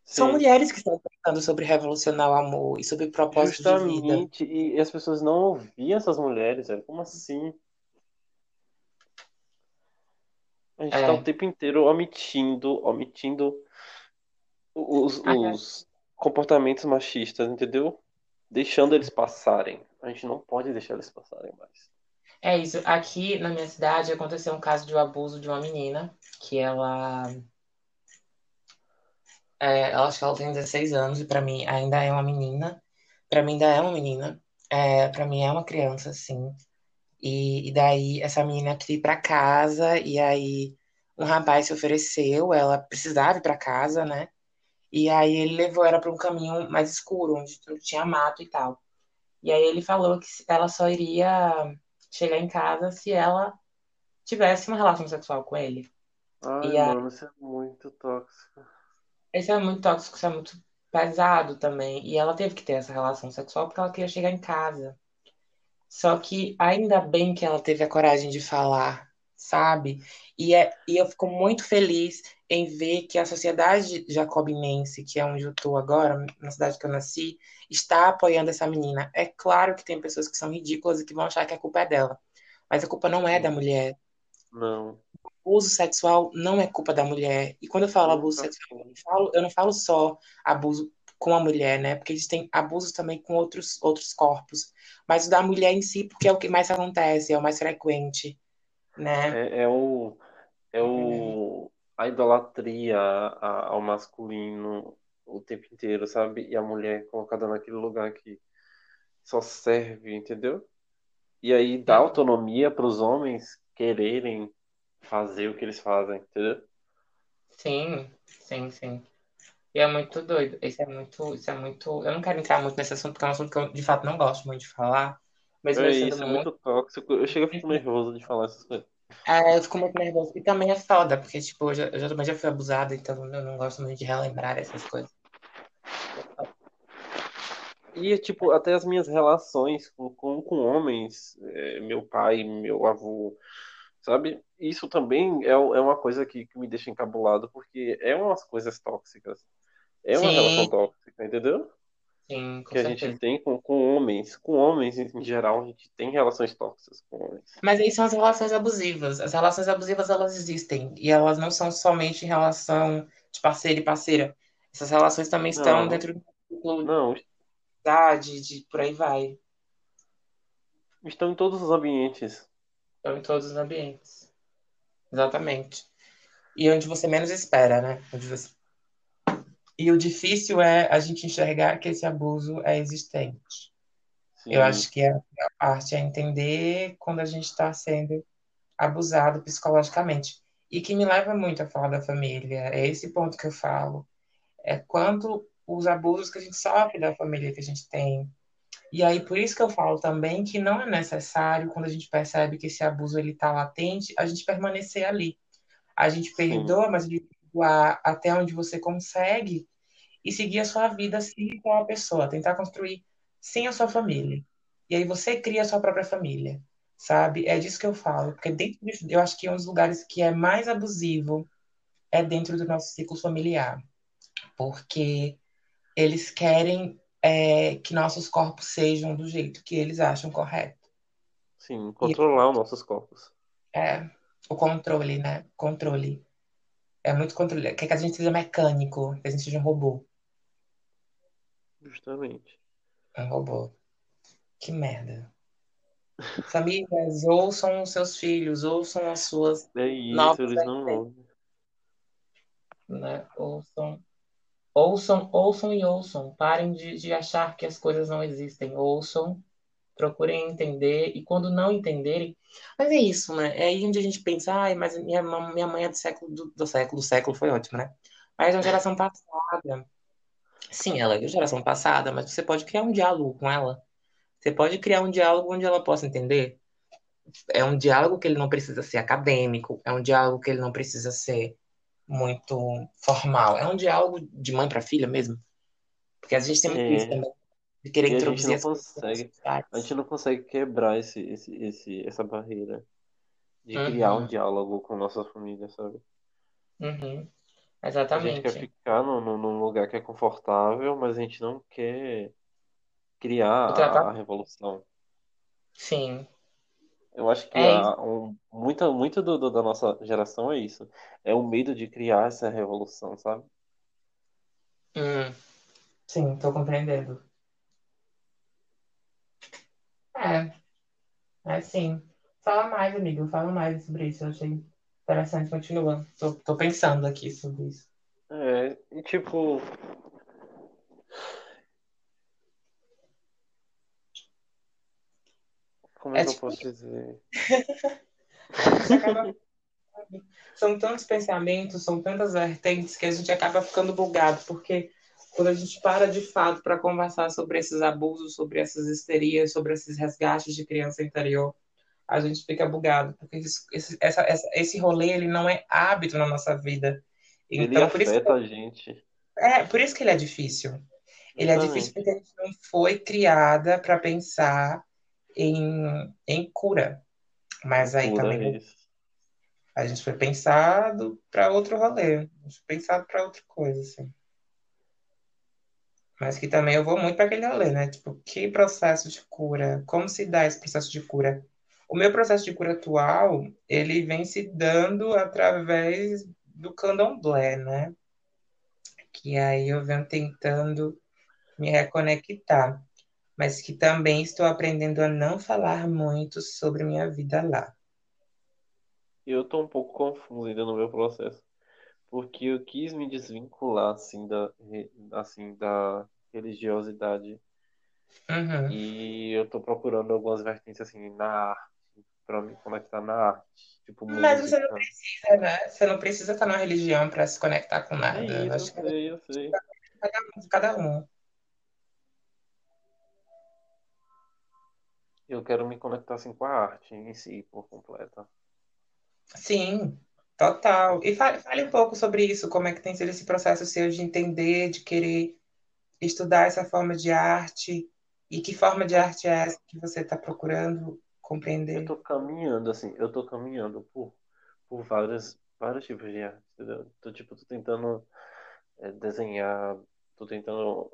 São Sim, mulheres que estão pensando sobre revolucionar o amor e sobre propósito de vida. justamente. E as pessoas não ouviam essas mulheres, velho. Como assim? A gente tá É. o tempo inteiro omitindo, omitindo os, os comportamentos machistas, entendeu? Deixando eles passarem. A gente não pode deixar eles passarem mais. É isso. Aqui na minha cidade aconteceu um caso de um abuso de uma menina que ela, é, ela acho que ela tem 16 anos e pra mim ainda é uma menina. Pra mim ainda é uma menina. É, para mim é uma criança, sim. E, e daí essa menina queria ir pra casa e aí um rapaz se ofereceu, ela precisava ir pra casa, né? E aí ele levou ela pra um caminho mais escuro, onde tinha mato e tal. E aí ele falou que ela só iria chegar em casa se ela tivesse uma relação sexual com ele. Ai, E a... mano, isso é muito tóxico. esse é muito tóxico, isso é muito pesado também. E ela teve que ter essa relação sexual porque ela queria chegar em casa. Só que ainda bem que ela teve a coragem de falar, sabe? E, é, e eu fico muito feliz em ver que a sociedade jacobinense, que é onde eu estou agora, na cidade que eu nasci, está apoiando essa menina. É claro que tem pessoas que são ridículas e que vão achar que a culpa é dela. Mas a culpa não é da mulher. Não. Abuso sexual não é culpa da mulher. E quando eu falo abuso sexual, eu não falo, eu não falo só abuso com a mulher, né? Porque existem abusos também com outros, outros corpos. Mas o da mulher em si, porque é o que mais acontece, é o mais frequente, né? É, é o, é o, a idolatria ao masculino o tempo inteiro, sabe? E a mulher colocada naquele lugar que só serve, entendeu? E aí dá Uhum. autonomia para os homens quererem fazer o que eles fazem, entendeu? Sim, sim, sim. E é muito doido. Isso é muito, isso é muito. Eu não quero entrar muito nesse assunto, porque é um assunto que eu de fato não gosto muito de falar, mesmo É isso, é muito. muito tóxico. Eu chego a ficar nervoso de falar essas coisas. É, eu fico muito nervosa. E também é foda, porque, tipo, eu já, eu já, também já fui abusada, então eu não gosto muito de relembrar essas coisas. E, tipo, até as minhas relações com, com, com homens, é, meu pai, meu avô, sabe? Isso também é, é uma coisa que, que me deixa encabulado, porque é umas coisas tóxicas. É uma Sim, relação tóxica, entendeu? Sim, Que a gente certeza. tem com, com homens. Com homens, em geral, a gente tem relações tóxicas com homens. Mas aí são as relações abusivas. As relações abusivas, elas existem. E elas não são somente em relação de parceiro e parceira. Essas relações também estão Não, dentro do de não, amizade, de por aí vai. estão em todos os ambientes. Estão em todos os ambientes. Exatamente. E onde você menos espera, né? Onde você... E o difícil é a gente enxergar que esse abuso é existente. Eu Sim, acho que a a parte é entender quando a gente está sendo abusado psicologicamente. E que me leva muito a falar da família. É esse ponto que eu falo. É quanto os abusos que a gente sofre da família que a gente tem. E aí, por isso que eu falo também que não é necessário, quando a gente percebe que esse abuso está latente, a gente permanecer ali. A gente sim, perdoa, mas a gente perdoar até onde você consegue e seguir a sua vida assim com a pessoa, tentar construir sem a sua família. E aí você cria a sua própria família, sabe? É disso que eu falo, porque dentro de, eu acho que um dos lugares que é mais abusivo é dentro do nosso ciclo familiar, porque eles querem é, que nossos corpos sejam do jeito que eles acham correto. sim. E Controlar os nossos corpos. é o controle, né? Controle. É muito controle. Quer que a gente seja mecânico, que a gente seja um robô. Justamente. Um robô. Que merda. Famílias, ouçam os seus filhos, ouçam as suas É isso, novas eles não ouvem. né? Ouçam, ouçam, ouçam e ouçam. Parem de, de achar que as coisas não existem. Ouçam, procurem entender, e quando não entenderem. Mas é isso, né? É aí onde a gente pensa, ai, mas minha, minha mãe é do século, do, do século, do século foi ótimo, né? Mas é uma geração passada. Sim, ela é da geração passada, mas você pode criar um diálogo com ela. Você pode criar um diálogo onde ela possa entender. É um diálogo que ele não precisa ser acadêmico, é um diálogo que ele não precisa ser muito formal. É um diálogo de mãe para filha mesmo. Porque a gente tem muito isso É. também, de querer E a gente introduzir não consegue. A gente não consegue quebrar esse, esse, esse, essa barreira de criar um Uhum, diálogo com nossa família, sabe? uhum, A gente quer exatamente. ficar num, num num lugar que é confortável, mas a gente não quer criar a, a revolução. Sim. Eu acho que É a, um, muita, muito do, do- da nossa geração é isso. É o medo de criar essa revolução, sabe? Hum, sim, tô compreendendo. É, é sim. Fala mais, amigo. Fala mais sobre isso. Eu achei interessante. Continua. Tô, tô pensando aqui sobre isso. É, e tipo, como é É que eu tipo, posso dizer? acaba. São tantos pensamentos, são tantas vertentes que a gente acaba ficando bugado, porque quando a gente para de fato para conversar sobre esses abusos, sobre essas histerias, sobre esses resgates de criança interior, a gente fica bugado, porque esse, essa, essa, esse rolê ele não é hábito na nossa vida. Então, ele por isso, a gente. É, por isso que ele é difícil. Ele é difícil porque a gente não foi criada para pensar em, em cura. Mas aí cura também é a gente foi pensado para outro rolê, a gente foi pensado para outra coisa, assim. Mas que também eu vou muito para aquele rolê, né? Tipo, que processo de cura? Como se dá esse processo de cura? O meu processo de cura atual, ele vem se dando através do candomblé, né? Que aí eu venho tentando me reconectar, mas que também estou aprendendo a não falar muito sobre minha vida lá. Eu estou um pouco confuso ainda no meu processo, porque eu quis me desvincular assim da assim da religiosidade uhum. e eu estou procurando algumas vertentes assim na arte para me conectar na arte, tipo Mas música. você não precisa, né? Você não precisa estar na religião para se conectar com nada. É isso, eu sei, eu sei. Cada um, cada um. Eu quero me conectar assim com a arte em si, por completa. Sim, total. E fale, fale um pouco sobre isso, como é que tem sido esse processo seu de entender, de querer estudar essa forma de arte e que forma de arte é essa que você está procurando compreender? Eu tô caminhando, assim, eu tô caminhando por, por vários, vários tipos de arte, entendeu? Tô, tipo, tô tentando é, desenhar, tô tentando,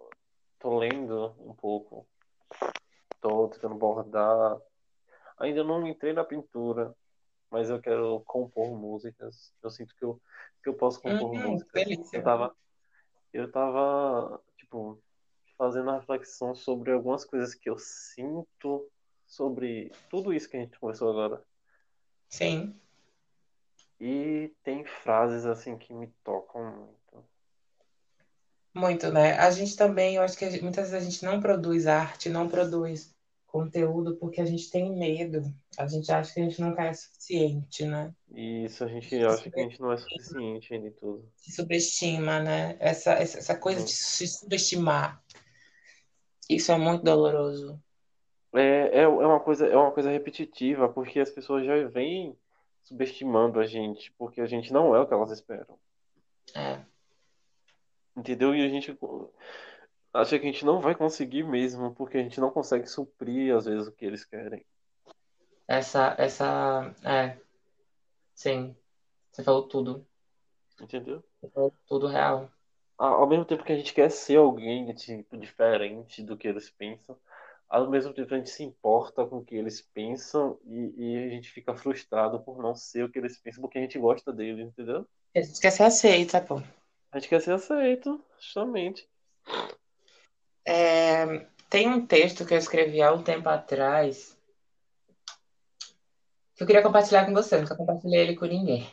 tô lendo um pouco, tô tentando bordar. Ainda não entrei na pintura, mas eu quero compor músicas. Eu sinto que eu, que eu posso compor hum, músicas. Delícia. Eu tava, eu tava, tipo, fazendo uma reflexão sobre algumas coisas que eu sinto sobre tudo isso que a gente conversou agora. Sim. E tem frases assim que me tocam muito. Muito, né? A gente também, eu acho que muitas vezes a gente não produz arte, não produz conteúdo porque a gente tem medo. A gente acha que a gente nunca é suficiente, né? Isso, a gente acha que a gente não é suficiente ainda em tudo. Se subestima, né? Essa, essa coisa uhum. de se subestimar. Isso é muito doloroso. É, é, é uma coisa, é uma coisa repetitiva, porque as pessoas já vêm subestimando a gente, porque a gente não é o que elas esperam. É. Entendeu? E a gente acha que a gente não vai conseguir mesmo, porque a gente não consegue suprir, às vezes, o que eles querem. Essa, essa, é, sim, você falou tudo. Entendeu? Você falou tudo real. Ao mesmo tempo que a gente quer ser alguém tipo, diferente do que eles pensam, ao mesmo tempo a gente se importa com o que eles pensam e, e, a gente fica frustrado por não ser o que eles pensam, porque a gente gosta deles, entendeu? A gente quer ser aceita, pô. A gente quer ser aceito, justamente. É, tem um texto que eu escrevi há um tempo atrás que eu queria compartilhar com você, nunca compartilhei ele com ninguém.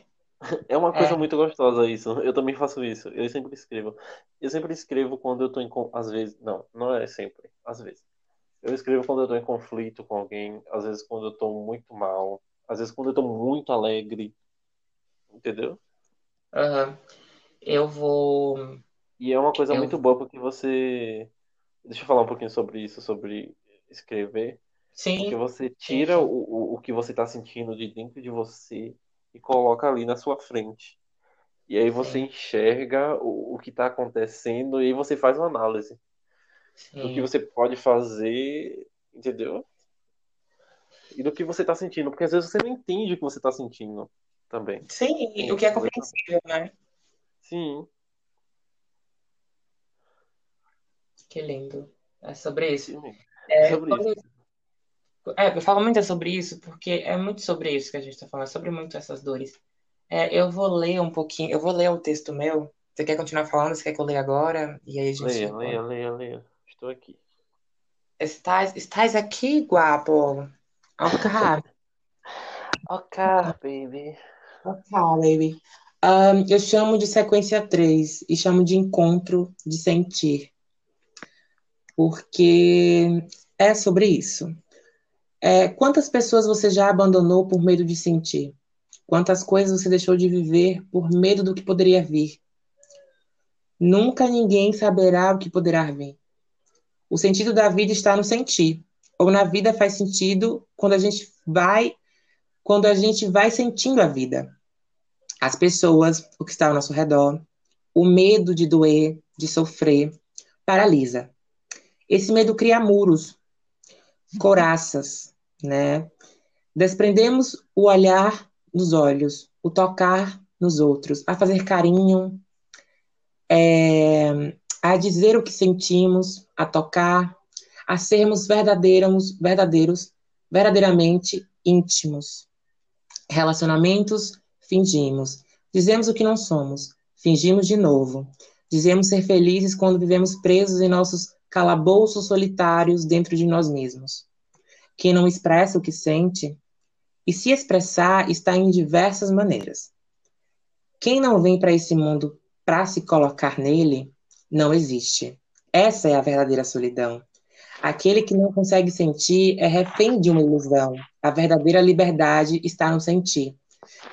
É uma coisa é. muito gostosa isso. Eu também faço isso. Eu sempre escrevo. Eu sempre escrevo quando eu tô em. Às vezes. Não, não é sempre. Às vezes. Eu escrevo quando eu tô em conflito com alguém, às vezes quando eu tô muito mal, às vezes quando eu tô muito alegre. Entendeu? Aham. Eu vou. E é uma coisa Eu- muito boa porque você. Deixa eu falar um pouquinho sobre isso, sobre escrever. Porque Sim, você tira o, o, o que você tá sentindo de dentro de você e coloca ali na sua frente. E aí você sim, enxerga o, o que tá acontecendo e aí você faz uma análise do que sim. você pode fazer, entendeu? E do que você tá sentindo, porque às vezes você não entende o que você tá sentindo também. Sim, o que é compreensível, né? Sim, Que lindo. É sobre isso. sim. É, Sobre isso. é, eu falo muito sobre isso porque é muito sobre isso que a gente está falando, é sobre muito essas dores. É, eu vou ler um pouquinho, eu vou ler o texto meu. Você quer continuar falando? Você quer que eu leia agora? E aí a gente Leia, leia, leia, leia. Estou aqui. Estás, estás aqui, guapo? Ok, Ok, baby. ok, baby. Ahn, eu chamo de sequência 3 e chamo de encontro de sentir, porque é sobre isso. É, quantas pessoas você já abandonou por medo de sentir? Quantas coisas você deixou de viver por medo do que poderia vir? Nunca ninguém saberá o que poderá vir. O sentido da vida está no sentir. Ou na vida faz sentido quando a gente vai quando a gente vai sentindo a vida. As pessoas, o que está ao nosso redor, o medo de doer, de sofrer, paralisa. Esse medo cria muros, coraças, né? Desprendemos o olhar nos olhos, o tocar nos outros, a fazer carinho, é, a dizer o que sentimos, a tocar, a sermos verdadeiros, verdadeiros, verdadeiramente íntimos. Relacionamentos, fingimos. Dizemos o que não somos, fingimos de novo. Dizemos ser felizes quando vivemos presos em nossos calabouços solitários dentro de nós mesmos. Quem não expressa o que sente, e se expressar está em diversas maneiras. Quem não vem para esse mundo para se colocar nele, não existe. Essa é a verdadeira solidão. Aquele que não consegue sentir é refém de uma ilusão. A verdadeira liberdade está no sentir.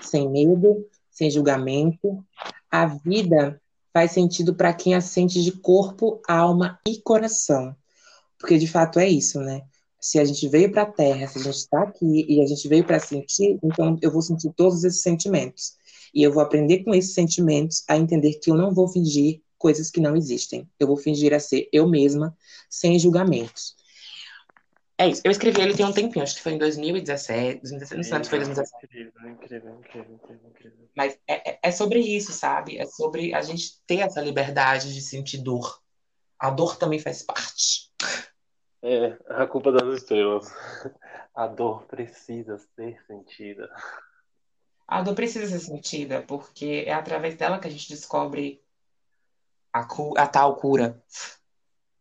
Sem medo, sem julgamento. A vida faz sentido para quem a sente de corpo, alma e coração. Porque de fato é isso, né? Se a gente veio para a Terra, se a gente está aqui e a gente veio para sentir, então eu vou sentir todos esses sentimentos. E eu vou aprender com esses sentimentos a entender que eu não vou fingir coisas que não existem. Eu vou fingir a ser eu mesma, sem julgamentos. É isso. Eu escrevi ele tem um tempinho, acho que foi em 2017, 2017 não sei se foi 2017. Incrível, incrível, incrível, incrível, incrível. Mas é, é, é sobre isso, sabe? É sobre a gente ter essa liberdade de sentir dor. A dor também faz parte. É, a culpa das estrelas. A dor precisa ser sentida. A dor precisa ser sentida, porque é através dela que a gente descobre a, cu a tal cura.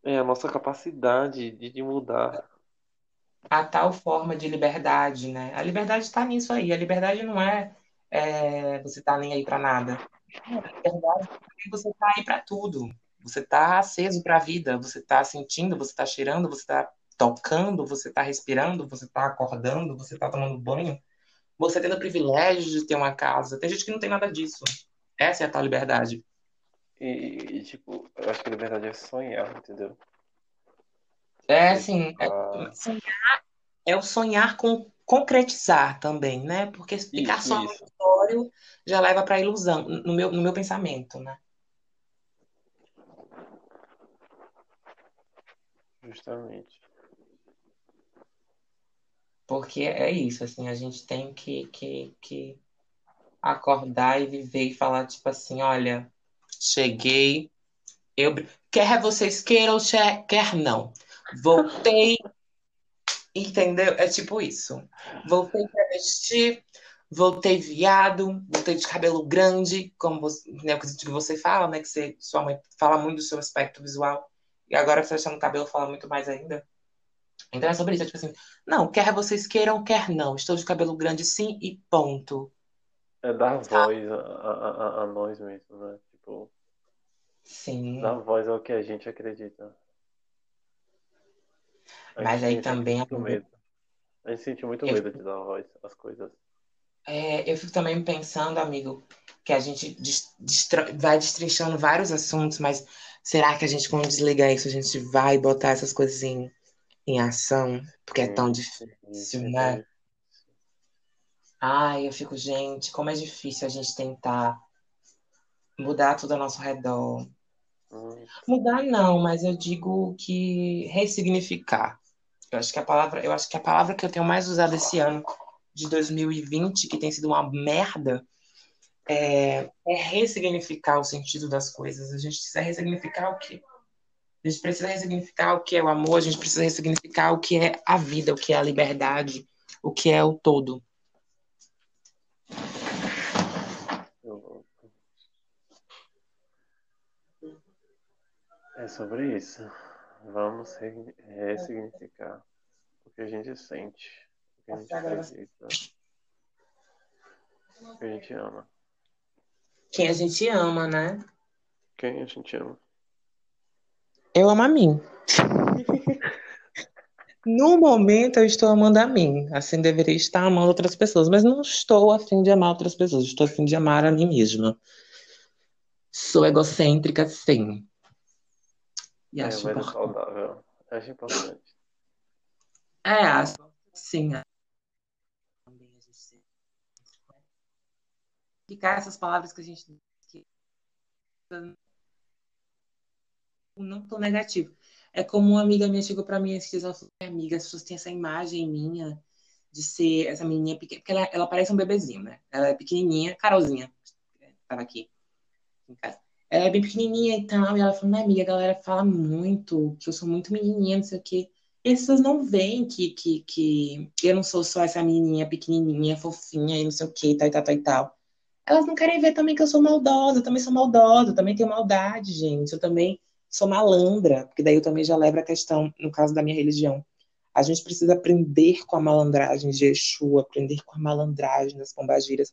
É a nossa capacidade de, de mudar. A tal forma de liberdade, né? A liberdade está nisso aí. A liberdade não é, é você tá nem aí para nada. A liberdade é você tá aí para tudo. Você tá aceso para a vida, você tá sentindo, você tá cheirando, você tá tocando, você tá respirando, você tá acordando, você tá tomando banho você tendo o privilégio de ter uma casa. Tem gente que não tem nada disso. Essa é a tal liberdade. E, e, tipo, eu acho que a liberdade é sonhar, entendeu? É, assim, é, sonhar é o sonhar com concretizar também, né? Porque ficar só no auditório já leva para ilusão, no meu, no meu pensamento, né? Justamente. Porque é isso, assim, a gente tem que, que, que acordar e viver e falar, tipo assim, olha, cheguei, eu quer vocês queiram, quer não. Voltei, entendeu? É tipo isso. Voltei vestir, voltei viado, voltei de cabelo grande, como você, né, que você fala, né? Que você, sua mãe fala muito do seu aspecto visual. E agora você achando o cabelo fala muito mais ainda. Então é sobre isso, é tipo assim, não, quer vocês queiram, quer não. Estou de cabelo grande sim e ponto. É dar voz a, a, a, nós mesmos, né? Tipo, sim. dar voz ao que a gente acredita. Mas aí também. Muito medo. A gente sente muito eu medo de dar voz às coisas. É, eu fico também pensando, amigo, que a gente destra... vai destrinchando vários assuntos, mas será que a gente, quando desligar isso, a gente vai botar essas coisas em em ação, porque é tão difícil, né? Ai, eu fico, gente, como é difícil a gente tentar mudar tudo ao nosso redor. Mudar não, mas eu digo que ressignificar. Eu acho que a palavra, eu acho que a palavra que eu tenho mais usado esse ano de 2020, que tem sido uma merda, é, é ressignificar o sentido das coisas. A gente precisa ressignificar o quê? A gente precisa ressignificar o que é o amor, a gente precisa ressignificar o que é a vida, o que é a liberdade, o que é o todo. É sobre isso. Vamos ressignificar o que a gente sente, o que a gente acredita, o que a gente ama. Quem a gente ama, né? Quem a gente ama. Eu amo a mim. No momento, eu estou amando a mim. Assim, deveria estar amando outras pessoas, mas não estou afim de amar outras pessoas. Estou afim de amar a mim mesma. Sou egocêntrica, sim. E é, acho mas saudável. Acho importante. É, acho sim. Também a gente ficar essas palavras que a gente não tão negativo. É como uma amiga minha chegou para mim esses dias, ela falou, amiga, as pessoas têm essa imagem minha de ser essa menininha pequena, porque ela, ela parece um bebezinho, né? Ela é pequenininha, Carolzinha, tava aqui em casa. Ela é bem pequenininha e tal, e ela falou, né, amiga, a galera fala muito que eu sou muito menininha, não sei o quê. E as pessoas não veem que, que, que eu não sou só essa menininha pequenininha, fofinha e não sei o quê, tal, tal, tal e tal. Elas não querem ver também que eu sou maldosa, eu também sou maldosa, eu também tenho maldade, gente. Eu também sou malandra, porque daí eu também já levo a questão, no caso da minha religião. A gente precisa aprender com a malandragem de Exu, aprender com a malandragem das pombagiras.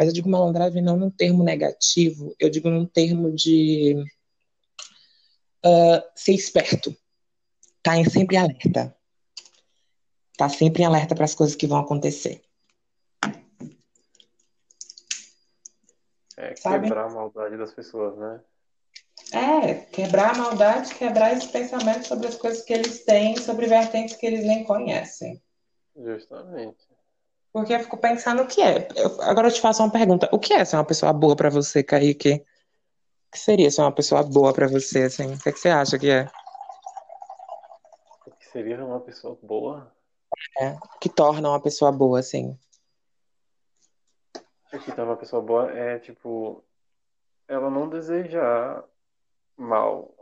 Mas eu digo malandragem não num termo negativo, eu digo num termo de uh, ser esperto. Tá em sempre alerta. Tá sempre em alerta para as coisas que vão acontecer. É Sabe? quebrar a maldade das pessoas, né? É, quebrar a maldade, quebrar esse pensamento sobre as coisas que eles têm, sobre vertentes que eles nem conhecem. Justamente. Porque eu fico pensando o que é. Eu- agora eu te faço uma pergunta. O que é ser uma pessoa boa pra você, Kaique? O que seria ser uma pessoa boa pra você, assim? O que, é que você acha que é? O que seria uma pessoa boa? É, O que torna uma pessoa boa, assim? O que torna uma pessoa boa é, tipo, ela não desejar mal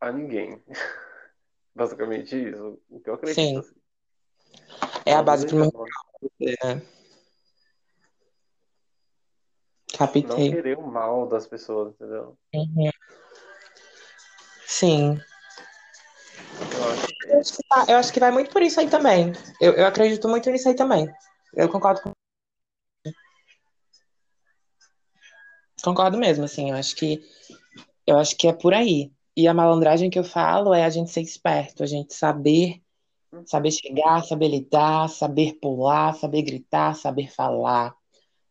a ninguém. Basicamente isso. O que eu acredito, Sim. assim. É a base primordial, mal. né? Não Captei. querer o mal das pessoas, entendeu? Uhum. Sim. Eu acho que Eu acho que tá- eu acho que vai muito por isso aí também. Eu, eu acredito muito nisso aí também. Eu concordo com... Concordo mesmo, assim. Eu acho que eu acho que é por aí. E a malandragem que eu falo é a gente ser esperto, a gente saber, saber chegar, saber lidar, saber pular, saber gritar, saber falar,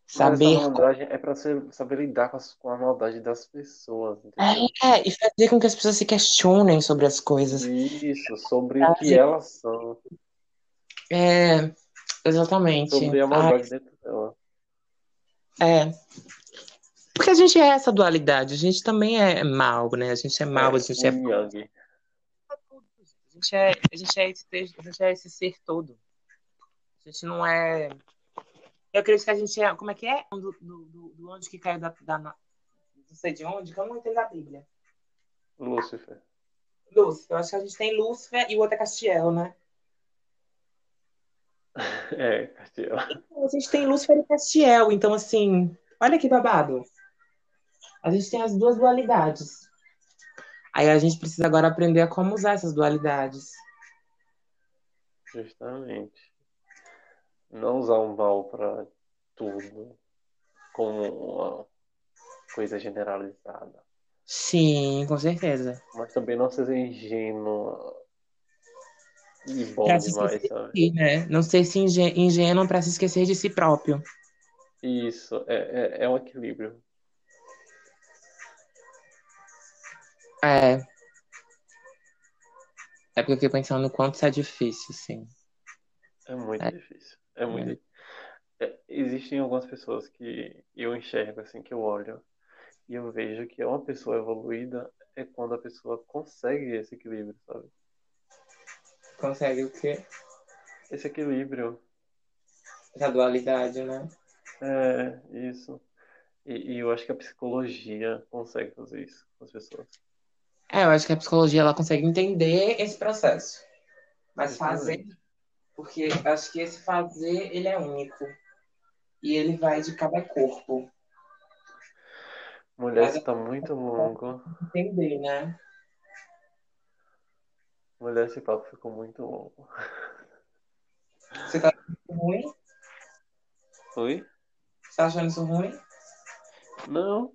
saber malandragem é pra você saber lidar com, as- com a maldade das pessoas, entendeu? é, e fazer com que as pessoas se questionem sobre as coisas. Isso, sobre o que elas são, É, exatamente. sobre a Ai, maldade dentro dela. é. Porque a gente é essa dualidade, a gente também é mal, né? A gente é mal, a gente é Yang. A gente é, a gente é, esse, a gente é esse ser todo. A gente não é. Eu acredito que a gente é. Como é que é? Do, do, do, do onde que caiu da, da. Não sei de onde, que eu não entendo a Bíblia. Lúcifer. Lúcifer. Eu acho que a gente tem Lúcifer e o outro é Castiel, né? É, Castiel. Então, a gente tem Lúcifer e Castiel. Então, assim, olha que babado. A gente tem as duas dualidades. Aí a gente precisa agora aprender a como usar essas dualidades. Justamente. Não usar o mal pra tudo como uma coisa generalizada. Sim, com certeza. Mas também não ser ingênuo e bom Pra se demais, esquecer sabe? né? Não ser se ingê- ingênuo para se esquecer de si próprio. Isso, é, é, é um equilíbrio. É. É porque eu fiquei pensando no quanto isso é difícil, sim. É muito É. difícil. É muito. é, existem algumas pessoas que eu enxergo assim, que eu olho e eu vejo que é uma pessoa evoluída é quando a pessoa consegue esse equilíbrio, sabe? Consegue o quê? Esse equilíbrio. Essa dualidade, né? É, isso. E, e eu acho que a psicologia consegue fazer isso com as pessoas. É, eu acho que a psicologia ela consegue entender esse processo. Mas fazer, porque eu acho que esse fazer, ele é único. E ele vai de cada corpo. Mulher, você tá muito longo. Entender, né? Mulher, esse papo ficou muito longo. Você tá achando isso ruim? Oi? Você tá achando isso ruim? Não,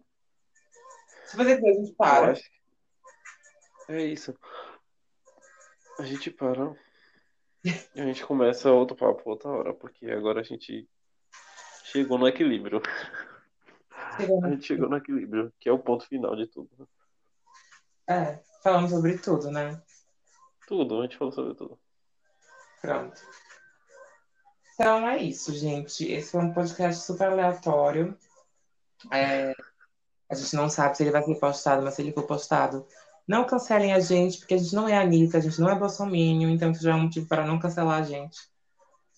Se fazer depois, a gente eu para. acho que é isso. A gente para e a gente começa outro papo outra hora, porque agora a gente chegou no equilíbrio. A gente chegou no equilíbrio, que é o ponto final de tudo. É, falamos sobre tudo, né? Tudo, a gente falou sobre tudo. Pronto. Então é isso, gente. Esse foi um podcast super aleatório. É, a gente não sabe se ele vai ser postado, mas se ele for postado, não cancelem a gente, porque a gente não é Anitta, a gente não é Bolsonaro, então isso já é um motivo para não cancelar a gente.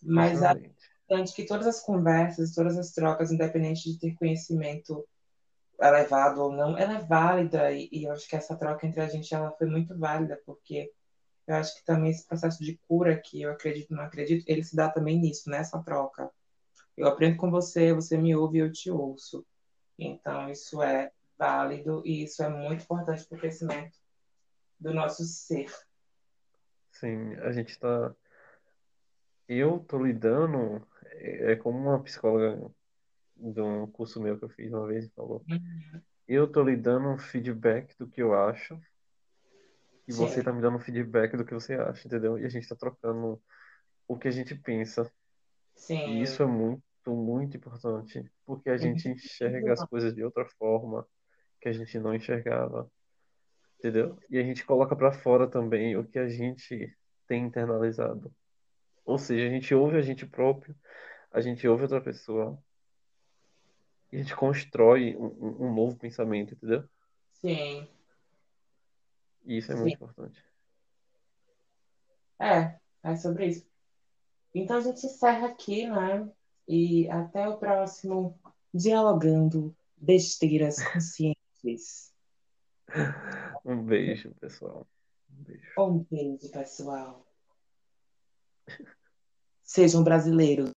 Mas é importante que todas as conversas, todas as trocas, independente de ter conhecimento elevado ou não, ela é válida e, e eu acho que essa troca entre a gente ela foi muito válida, porque eu acho que também esse processo de cura que eu acredito não acredito, ele se dá também nisso, nessa troca. Eu aprendo com você, você me ouve e eu te ouço. Então, isso é válido e isso é muito importante para o crescimento do nosso ser. Sim, a gente está. Eu tô lidando, é, é como uma psicóloga de um curso meu que eu fiz uma vez falou. Uhum. Eu tô lhe dando um feedback do que eu acho e Sim. você tá me dando um feedback do que você acha, entendeu? E a gente tá trocando o que a gente pensa. Sim. E isso é muito, muito importante, porque a gente uhum. enxerga as coisas de outra forma que a gente não enxergava. Entendeu? E a gente coloca para fora também o que a gente tem internalizado. Ou seja, a gente ouve a gente próprio, a gente ouve outra pessoa, e a gente constrói um, um novo pensamento, entendeu? Sim. E isso é Sim. muito importante. É, é sobre isso. Então a gente encerra aqui, né? E até o próximo Dialogando Besteiras Conscientes. Um beijo, pessoal. Um beijo. Um beijo, pessoal. Sejam brasileiros.